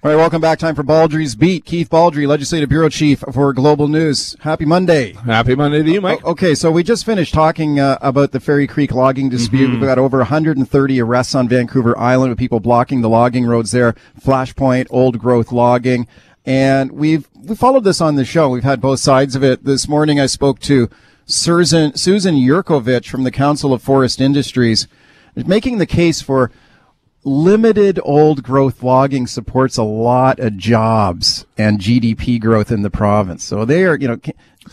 All right, welcome back. Time for Baldrey's Beat. Keith Baldrey, Legislative Bureau Chief for Global News. Happy Monday. Happy Monday to you, Mike. okay, so we just finished talking uh, about the Fairy Creek logging dispute. Mm-hmm. We've got over 130 arrests on Vancouver Island with people blocking the logging roads there. Flashpoint, old growth logging. And we've, we followed this on the show. We've had both sides of it. This morning I spoke to Susan, Susan Yurkovich from the Council of Forest Industries making the case for limited old growth logging supports a lot of jobs and GDP growth in the province. So they are, you know,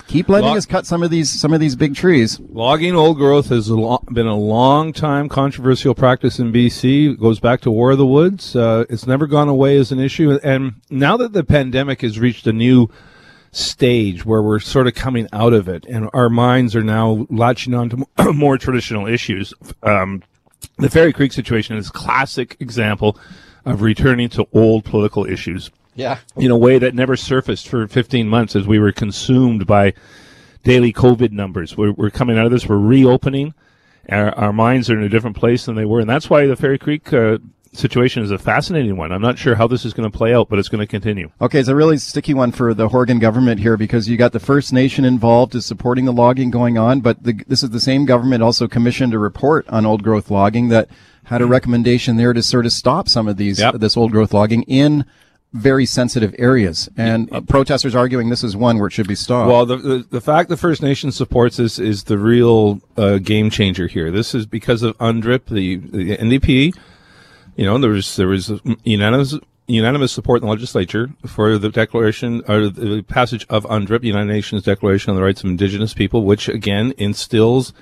keep letting Log- us cut some of these some of these big trees. Logging old growth has been a long time controversial practice in BC. It goes back to War of the Woods. Uh, it's never gone away as an issue, and now that the pandemic has reached a new stage where we're sort of coming out of it and our minds are now latching on to more traditional issues. Um, the Fairy Creek situation is a classic example of returning to old political issues. Yeah. In a way that never surfaced for 15 months as we were consumed by daily COVID numbers. We're, we're coming out of this, we're reopening. Our, our, minds are in a different place than they were. And that's why the Fairy Creek uh, situation is a fascinating one. I'm not sure how this is going to play out, but it's going to continue. Okay, it's a really sticky one for the Horgan government here because you got the First Nation involved is supporting the logging going on, but the, this is the same government also commissioned a report on old growth logging that had a hmm. recommendation there to sort of stop some of these yep. this old growth logging in very sensitive areas, and uh, protesters arguing this is one where it should be stopped. Well, the, the, the fact the First Nation supports this is the real uh, game changer here. This is because of UNDRIP, the, the NDP you know, there was there was unanimous unanimous support in the legislature for the declaration or the passage of UNDRIP, United Nations Declaration on the Rights of Indigenous People, which again instills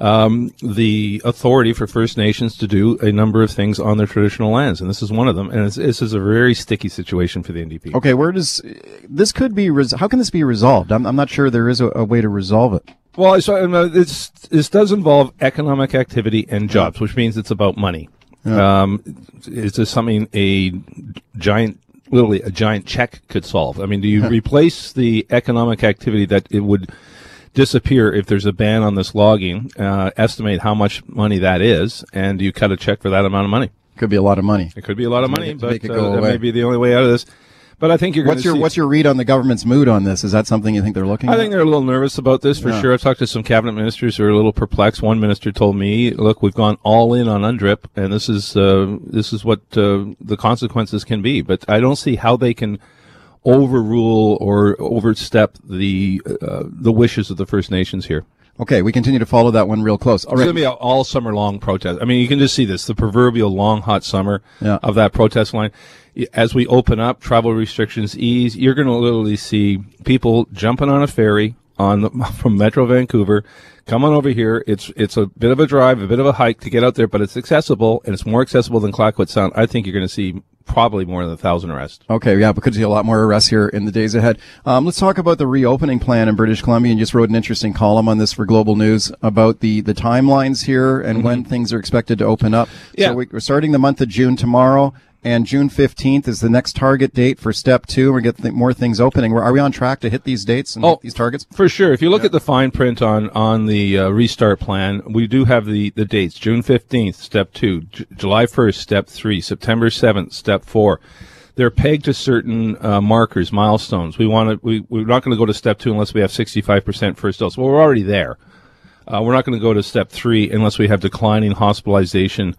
um, the authority for First Nations to do a number of things on their traditional lands, and this is one of them. And this is a very sticky situation for the NDP. Okay, where does this could be? Res- how can this be resolved? I'm, I'm not sure there is a, a way to resolve it. Well, so, this does involve economic activity and jobs, which means it's about money. Yeah. Um, is this something a giant, literally a giant check could solve? I mean, do you replace the economic activity that it would disappear if there's a ban on this logging? Uh, estimate how much money that is, and do you cut a check for that amount of money. Could be a lot of money. It could be a lot of money, but uh, that may be the only way out of this. But I think you're. What's your see, What's your read on the government's mood on this? Is that something you think they're looking? At? I at? think they're a little nervous about this for yeah. sure. I've talked to some cabinet ministers who are a little perplexed. One minister told me, "Look, we've gone all in on UNDRIP, and this is uh, this is what uh, the consequences can be." But I don't see how they can overrule or overstep the uh, the wishes of the First Nations here. Okay, we continue to follow that one real close. All right. It's going to be an all summer long protest. I mean, you can just see this, the proverbial long, hot summer yeah. of that protest line. As we open up, travel restrictions ease, you're going to literally see people jumping on a ferry on the, from Metro Vancouver, come on over here. It's it's a bit of a drive, a bit of a hike to get out there, but it's accessible and it's more accessible than Clayoquot Sound. I think you're going to see probably more than a thousand arrests. Okay, yeah, but could see a lot more arrests here in the days ahead. Um, let's talk about the reopening plan in British Columbia. You just wrote an interesting column on this for Global News about the the timelines here and mm-hmm. when things are expected to open up. Yeah. So we're starting the month of June tomorrow and June 15th is the next target date for step two. We get th- more things opening. Are we on track to hit these dates and oh, these targets? For sure. If you look yeah. at the fine print on, on the uh, restart plan, we do have the, the dates. June 15th, step two. J- July 1st, step three. September 7th, step four. They're pegged to certain uh, markers, milestones. We want to, we, we're not going to go to step two unless we have 65% first dose. Well, we're already there. Uh, we're not going to go to step three unless we have declining hospitalization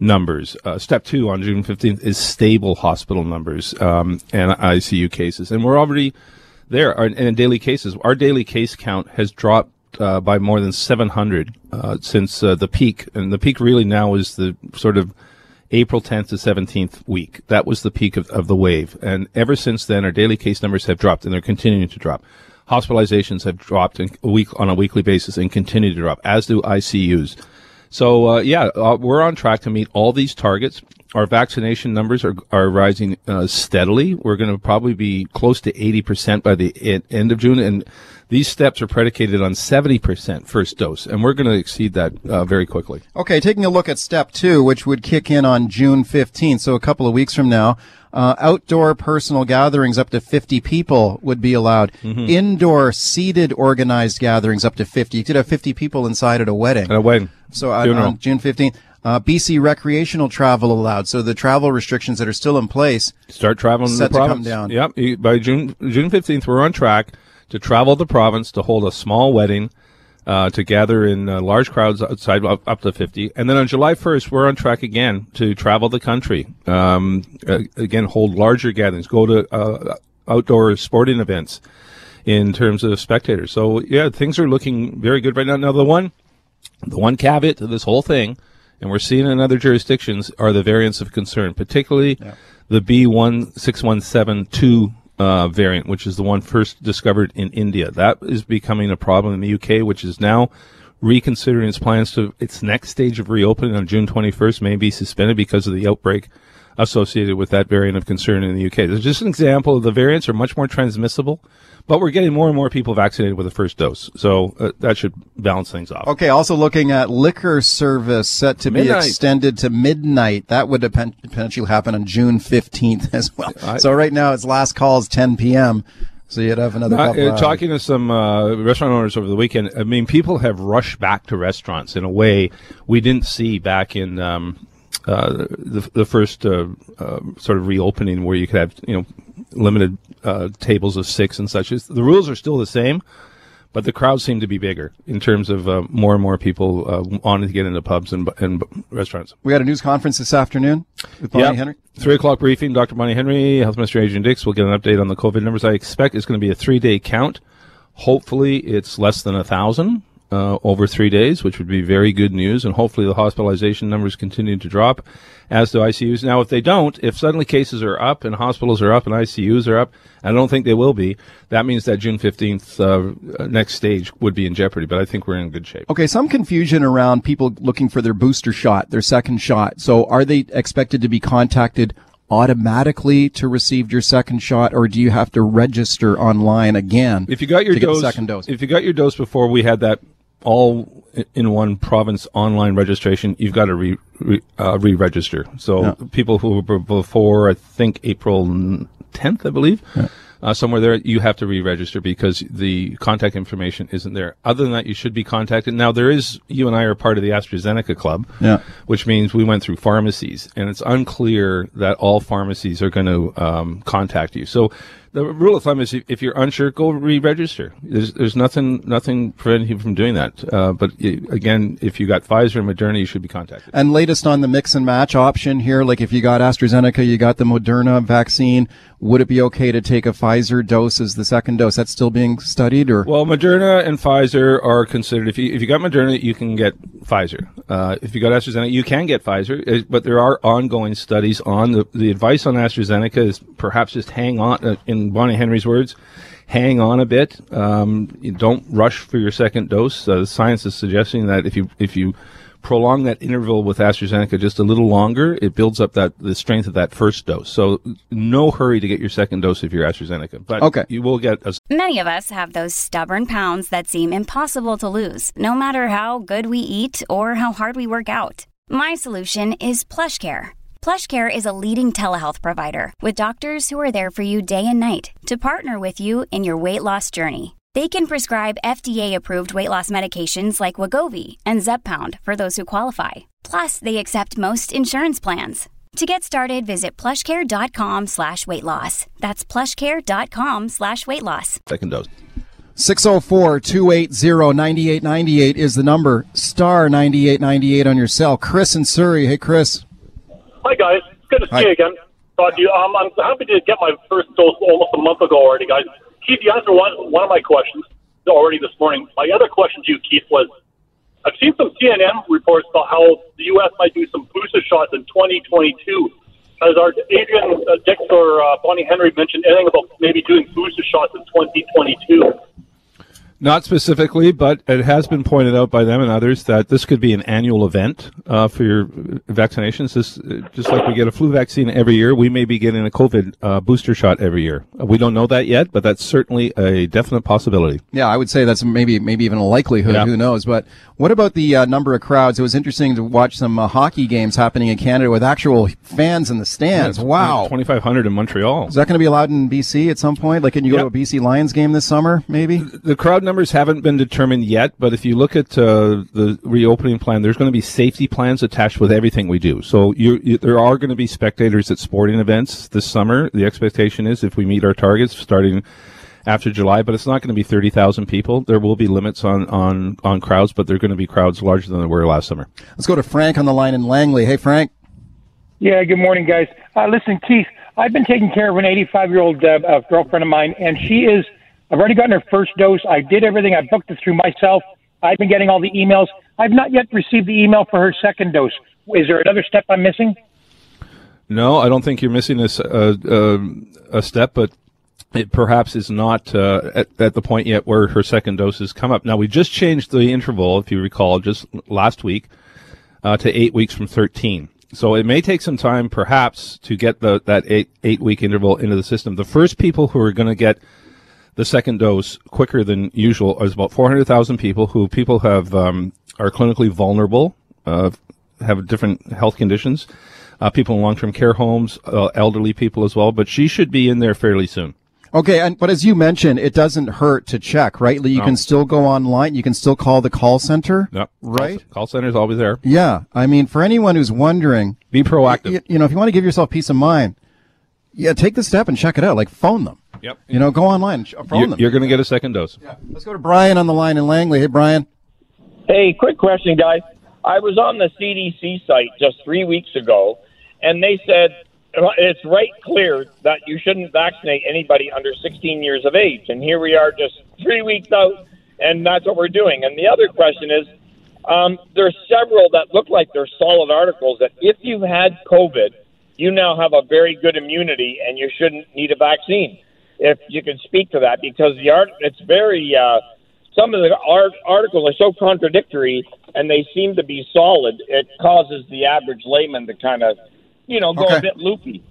numbers. Uh, step two on June 15th is stable hospital numbers um, and ICU cases. And we're already there. and in daily cases, our daily case count has dropped uh, by more than 700 uh, since uh, the peak. And the peak really now is the sort of April 10th to 17th week. That was the peak of, of the wave. And ever since then, our daily case numbers have dropped and they're continuing to drop. Hospitalizations have dropped a week on a weekly basis and continue to drop, as do ICUs. So uh, yeah, uh, we're on track to meet all these targets. Our vaccination numbers are are rising uh, steadily. We're going to probably be close to eighty percent by the end of June, and these steps are predicated on 70% first dose, and we're going to exceed that uh, very quickly. Okay, taking a look at step two, which would kick in on June 15th, so a couple of weeks from now. Uh, outdoor personal gatherings up to 50 people would be allowed. Mm-hmm. Indoor seated organized gatherings up to 50. You could have 50 people inside at a wedding. At a wedding. So on, on June 15th. Uh, BC recreational travel allowed. So the travel restrictions that are still in place start traveling set the province. to come down. Yep. By June June 15th, we're on track to travel the province to hold a small wedding, uh, to gather in uh, large crowds outside up, up, to 50. And then on July 1st, we're on track again to travel the country. Um, uh, again, hold larger gatherings, go to uh, outdoor sporting events in terms of spectators. So yeah, things are looking very good right now. Now the one, the one caveat to this whole thing, and we're seeing in other jurisdictions, are the variants of concern, particularly yeah. the B16172 uh, variant, which is the one first discovered in India. That is becoming a problem in the UK, which is now reconsidering its plans to its next stage of reopening on June 21st may be suspended because of the outbreak associated with that variant of concern in the UK. It's just an example of the variants are much more transmissible but we're getting more and more people vaccinated with the first dose, so uh, that should balance things off. Okay. Also looking at liquor service set to midnight. be extended to midnight. That would potentially happen on June fifteenth as well. I, so right now its last call is ten p.m. So you'd have another couple. Uh, talking to some uh, restaurant owners over the weekend, I mean, people have rushed back to restaurants in a way we didn't see back in um, uh, the, the first uh, uh, sort of reopening, where you could have you know limited uh, tables of six and such. the rules are still the same, but the crowds seem to be bigger in terms of uh, more and more people uh, wanting to get into pubs and, and restaurants. We got a news conference this afternoon with Bonnie yep. Henry. Three o'clock briefing. Dr. Bonnie Henry, Health Minister Adrian Dix will get an update on the COVID numbers. I expect it's going to be a three day count. Hopefully, it's less than a thousand uh, over three days, which would be very good news. And hopefully the hospitalization numbers continue to drop, as do ICUs. Now, if they don't, if suddenly cases are up and hospitals are up and ICUs are up, I don't think they will be, that means that June 15th uh, next stage would be in jeopardy. But I think we're in good shape. Okay, some confusion around people looking for their booster shot, their second shot. So are they expected to be contacted automatically to receive your second shot, or do you have to register online again? If you got your dose, second dose, if you got your dose before we had that all in one province online registration, you've got to re, re uh, re-register. So yeah. people who were before, I think April 10th, I believe, yeah uh, somewhere there, you have to re-register because the contact information isn't there. Other than that, you should be contacted. Now, there is, you and I are part of the AstraZeneca club, yeah. which means we went through pharmacies, and it's unclear that all pharmacies are going to um, contact you. So the rule of thumb is if you're unsure, go re-register. There's, there's nothing nothing preventing you from doing that. Uh, but again, if you got Pfizer and Moderna, you should be contacted. And latest on the mix and match option here, like if you got AstraZeneca, you got the Moderna vaccine. Would it be okay to take a Pfizer dose as the second dose? That's still being studied, or well, Moderna and Pfizer are considered. If you if you got Moderna, you can get Pfizer. Uh, if you got AstraZeneca, you can get Pfizer. Uh, but there are ongoing studies on the the advice on AstraZeneca is perhaps just hang on. Uh, in Bonnie Henry's words, hang on a bit. Um, don't rush for your second dose. Uh, the science is suggesting that if you if you prolong that interval with AstraZeneca just a little longer, it builds up that the strength of that first dose. So no hurry to get your second dose if you're AstraZeneca, but okay. you will get a. Many of us have those stubborn pounds that seem impossible to lose, no matter how good we eat or how hard we work out. My solution is PlushCare. PlushCare is a leading telehealth provider with doctors who are there for you day and night to partner with you in your weight loss journey. They can prescribe FDA-approved weight loss medications like Wegovy and Zepbound for those who qualify. Plus, they accept most insurance plans. To get started, visit plushcare.com slash weight loss. That's plushcare.com slash weight loss. Second dose. 604-280-9898 is the number. Star 9898 on your cell. Chris in Surrey. Hey, Chris. Hi, guys. Good to see Hi. you again. To you. Um, I'm happy to get my first dose almost a month ago already, guys. Keith, you answered one, one of my questions already this morning. My other question to you, Keith, was I've seen some CNN reports about how the U.S. might do some booster shots in 2022. Has our Adrian uh, Dix or uh, Bonnie Henry mentioned anything about maybe doing booster shots in 2022? Not specifically, but it has been pointed out by them and others that this could be an annual event uh, for your vaccinations. This, just like we get a flu vaccine every year, we may be getting a COVID uh, booster shot every year. Uh, we don't know that yet, but that's certainly a definite possibility. Yeah, I would say that's maybe maybe even a likelihood. Yeah. Who knows? But what about the uh, number of crowds? It was interesting to watch some uh, hockey games happening in Canada with actual fans in the stands. wow, twenty five hundred in Montreal. Is that going to be allowed in BC at some point? Like, can you Yep. go to a BC Lions game this summer? Maybe. The crowd numbers haven't been determined yet, but if you look at uh, the reopening plan, there's going to be safety plans attached with everything we do. So you, you, there are going to be spectators at sporting events this summer. The expectation is if we meet our targets starting after July, but it's not going to be 30,000 people. There will be limits on, on, on crowds, but they're going to be crowds larger than they were last summer. Let's go to Frank on the line in Langley. Hey, Frank. Yeah, good morning, guys. Uh, listen, Keith, I've been taking care of an 85 year old uh, uh, girlfriend of mine, and she is. I've already gotten her first dose. I did everything. I booked it through myself. I've been getting all the emails. I've not yet received the email for her second dose. Is there another step I'm missing? No, I don't think you're missing a, a step, but it perhaps is not uh, at, at the point yet where her second dose has come up. Now, we just changed the interval, if you recall, just last week uh, to eight weeks from 13. So it may take some time, perhaps, to get the that eight eight week interval into the system. The first people who are going to get the second dose quicker than usual is about 400,000 people who people have um, are clinically vulnerable, uh, have different health conditions, uh, people in long-term care homes, uh, elderly people as well. But she should be in there fairly soon. Okay, and but as you mentioned, it doesn't hurt to check, right? You No. can still go online. You can still call the call center. Yep. Right. Call, call center's always there. Yeah, I mean, for anyone who's wondering, Be proactive. you, you know, if you want to give yourself peace of mind, yeah, take the step and check it out. Like phone them. Yep. You know, go online, phone You're, them. you're going to get a second dose. Yeah. Let's go to Brian on the line in Langley. Hey, Brian. Hey, quick question, guys. I was on the CDC site just three weeks ago, and they said it's right clear that you shouldn't vaccinate anybody under 16 years of age. And here we are just three weeks out, and that's what we're doing. And the other question is um, there's several that look like they're solid articles that if you've had COVID, you now have a very good immunity and you shouldn't need a vaccine. If you can speak to that, because the art, it's very. Uh, some of the art- articles are so contradictory and they seem to be solid, it causes the average layman to kind of, you know, go Okay. a bit loopy.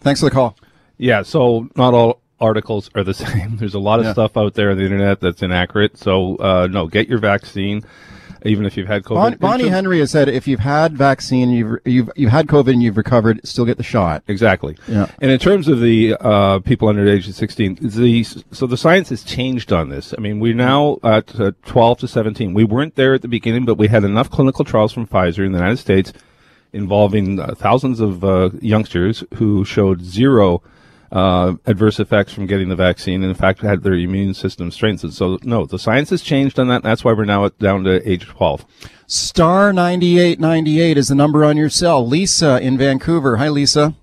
Thanks for the call. Yeah, so not all articles are the same. There's a lot of Yeah. stuff out there on the internet that's inaccurate. So uh, no, get your vaccine, even if you've had COVID. Bon, Bonnie Henry has said if you've had vaccine, you've you've you've had COVID and you've recovered, still get the shot. Exactly. Yeah. And in terms of the uh, people under the age of 16, the so the science has changed on this. I mean, we're now at uh, 12 to 17. We weren't there at the beginning, but we had enough clinical trials from Pfizer in the United States involving uh, thousands of uh, youngsters who showed zero uh, adverse effects from getting the vaccine, and in fact had their immune system strengthened. So no, the science has changed on that. And that's why we're now at, down to age 12. Star ninety eight ninety eight is the number on your cell. Lisa in Vancouver. Hi, Lisa.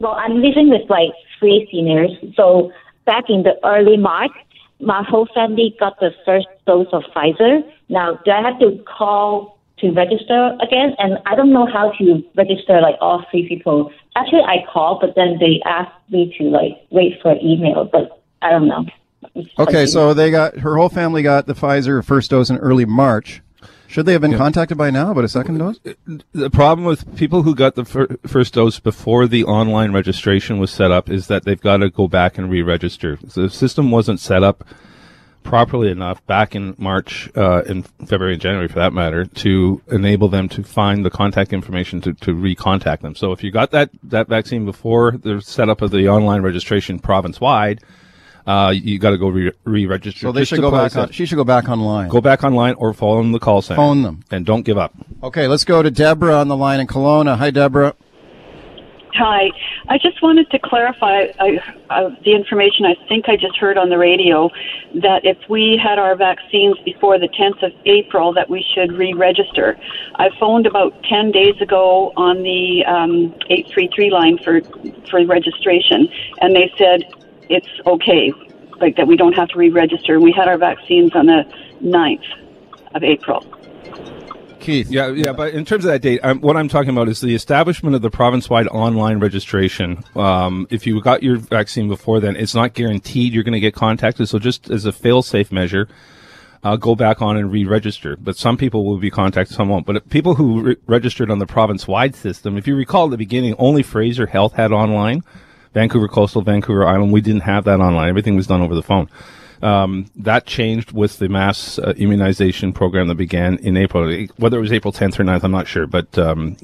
Well, I'm living with like three seniors. So back in the early March, my whole family got the first dose of Pfizer. Now, do I have to call to register again? And I don't know how to register like all three people. Actually, I called, but then they asked me to like wait for email, but I don't know. Okay, so they got her whole family got the Pfizer first dose in early March. Should they have been contacted by now about a second dose? the problem with people who got the fir- first dose before the online registration was set up is that they've got to go back and re-register. So the system wasn't set up properly enough back in March, uh, in February and January, for that matter, to enable them to find the contact information to, to recontact them. So if you got that that vaccine before the setup of the online registration province wide, uh, you got to go re- re-register. So they should go back on. She should go back online. Go back online or phone the call center. Phone them. and don't give up. Okay, let's go to Deborah on the line in Kelowna. Hi, Deborah. Hi. I just wanted to clarify I, uh, the information I think I just heard on the radio that if we had our vaccines before the 10th of April, that we should re-register. I phoned about 10 days ago on the um, 833 line for for registration, and they said it's okay, like that we don't have to re-register. We had our vaccines on the 9th of April. Keith. Yeah, yeah, but in terms of that date, I'm, what I'm talking about is the establishment of the province-wide online registration. Um, if you got your vaccine before then, it's not guaranteed you're going to get contacted. So just as a fail-safe measure, uh, go back on and re-register. But some people will be contacted, some won't. But people who re- registered on the province-wide system, if you recall at the beginning, only Fraser Health had online. Vancouver Coastal, Vancouver Island, we didn't have that online. Everything was done over the phone. Um, that changed with the mass uh, immunization program that began in April. Whether it was April 10th or 9th, I'm not sure. But um,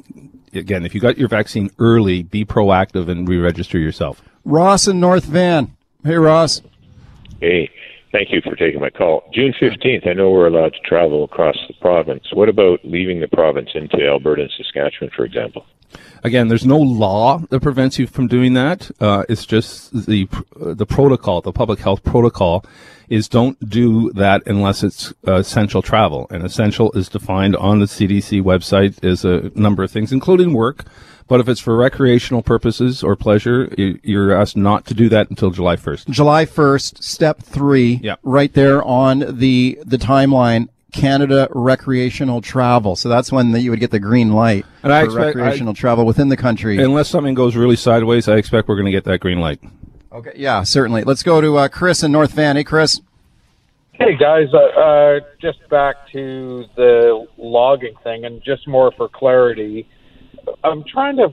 again, if you got your vaccine early, be proactive and re-register yourself. Ross in North Van. Hey, Ross. Hey, thank you for taking my call. June 15th, I know we're allowed to travel across the province. What about leaving the province into Alberta and Saskatchewan, for example? Again, there's no law that prevents you from doing that. Uh, it's just the the protocol, the public health protocol, is don't do that unless it's uh, essential travel. And essential is defined on the CDC website as a number of things, including work. But if it's for recreational purposes or pleasure, you're asked not to do that until July 1st. July 1st, step three, Yep. right there on the the timeline. Canada recreational travel. So that's when the, you would get the green light And I for expect- recreational travel within the country. Unless something goes really sideways, I expect we're going to get that green light. okay, yeah, certainly. Let's go to uh, Chris in North Van. Hey, Chris. Hey guys, uh, uh, just back to the logging thing, and just more for clarity, I'm trying to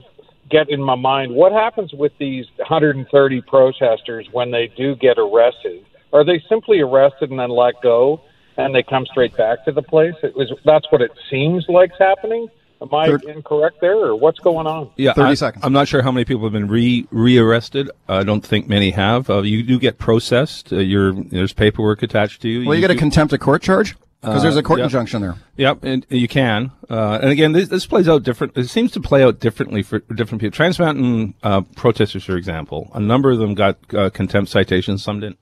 get in my mind what happens with these 130 protesters when they do get arrested. Are they simply arrested and then let go, and they come straight back to the place? It was that's what it seems like's happening. Am I Third- incorrect there, or what's going on? Yeah, 30 I, seconds. I'm not sure how many people have been re rearrested. I don't think many have. Uh, you do get processed. Uh, you're, there's paperwork attached to you. Well, you, get a contempt of court charge because there's a court Uh, yeah. injunction there. Yep, and you can. Uh, and again, this, this plays out different. It seems to play out differently for different people. Trans Mountain uh, protesters, for example, a number of them got uh, contempt citations, some didn't.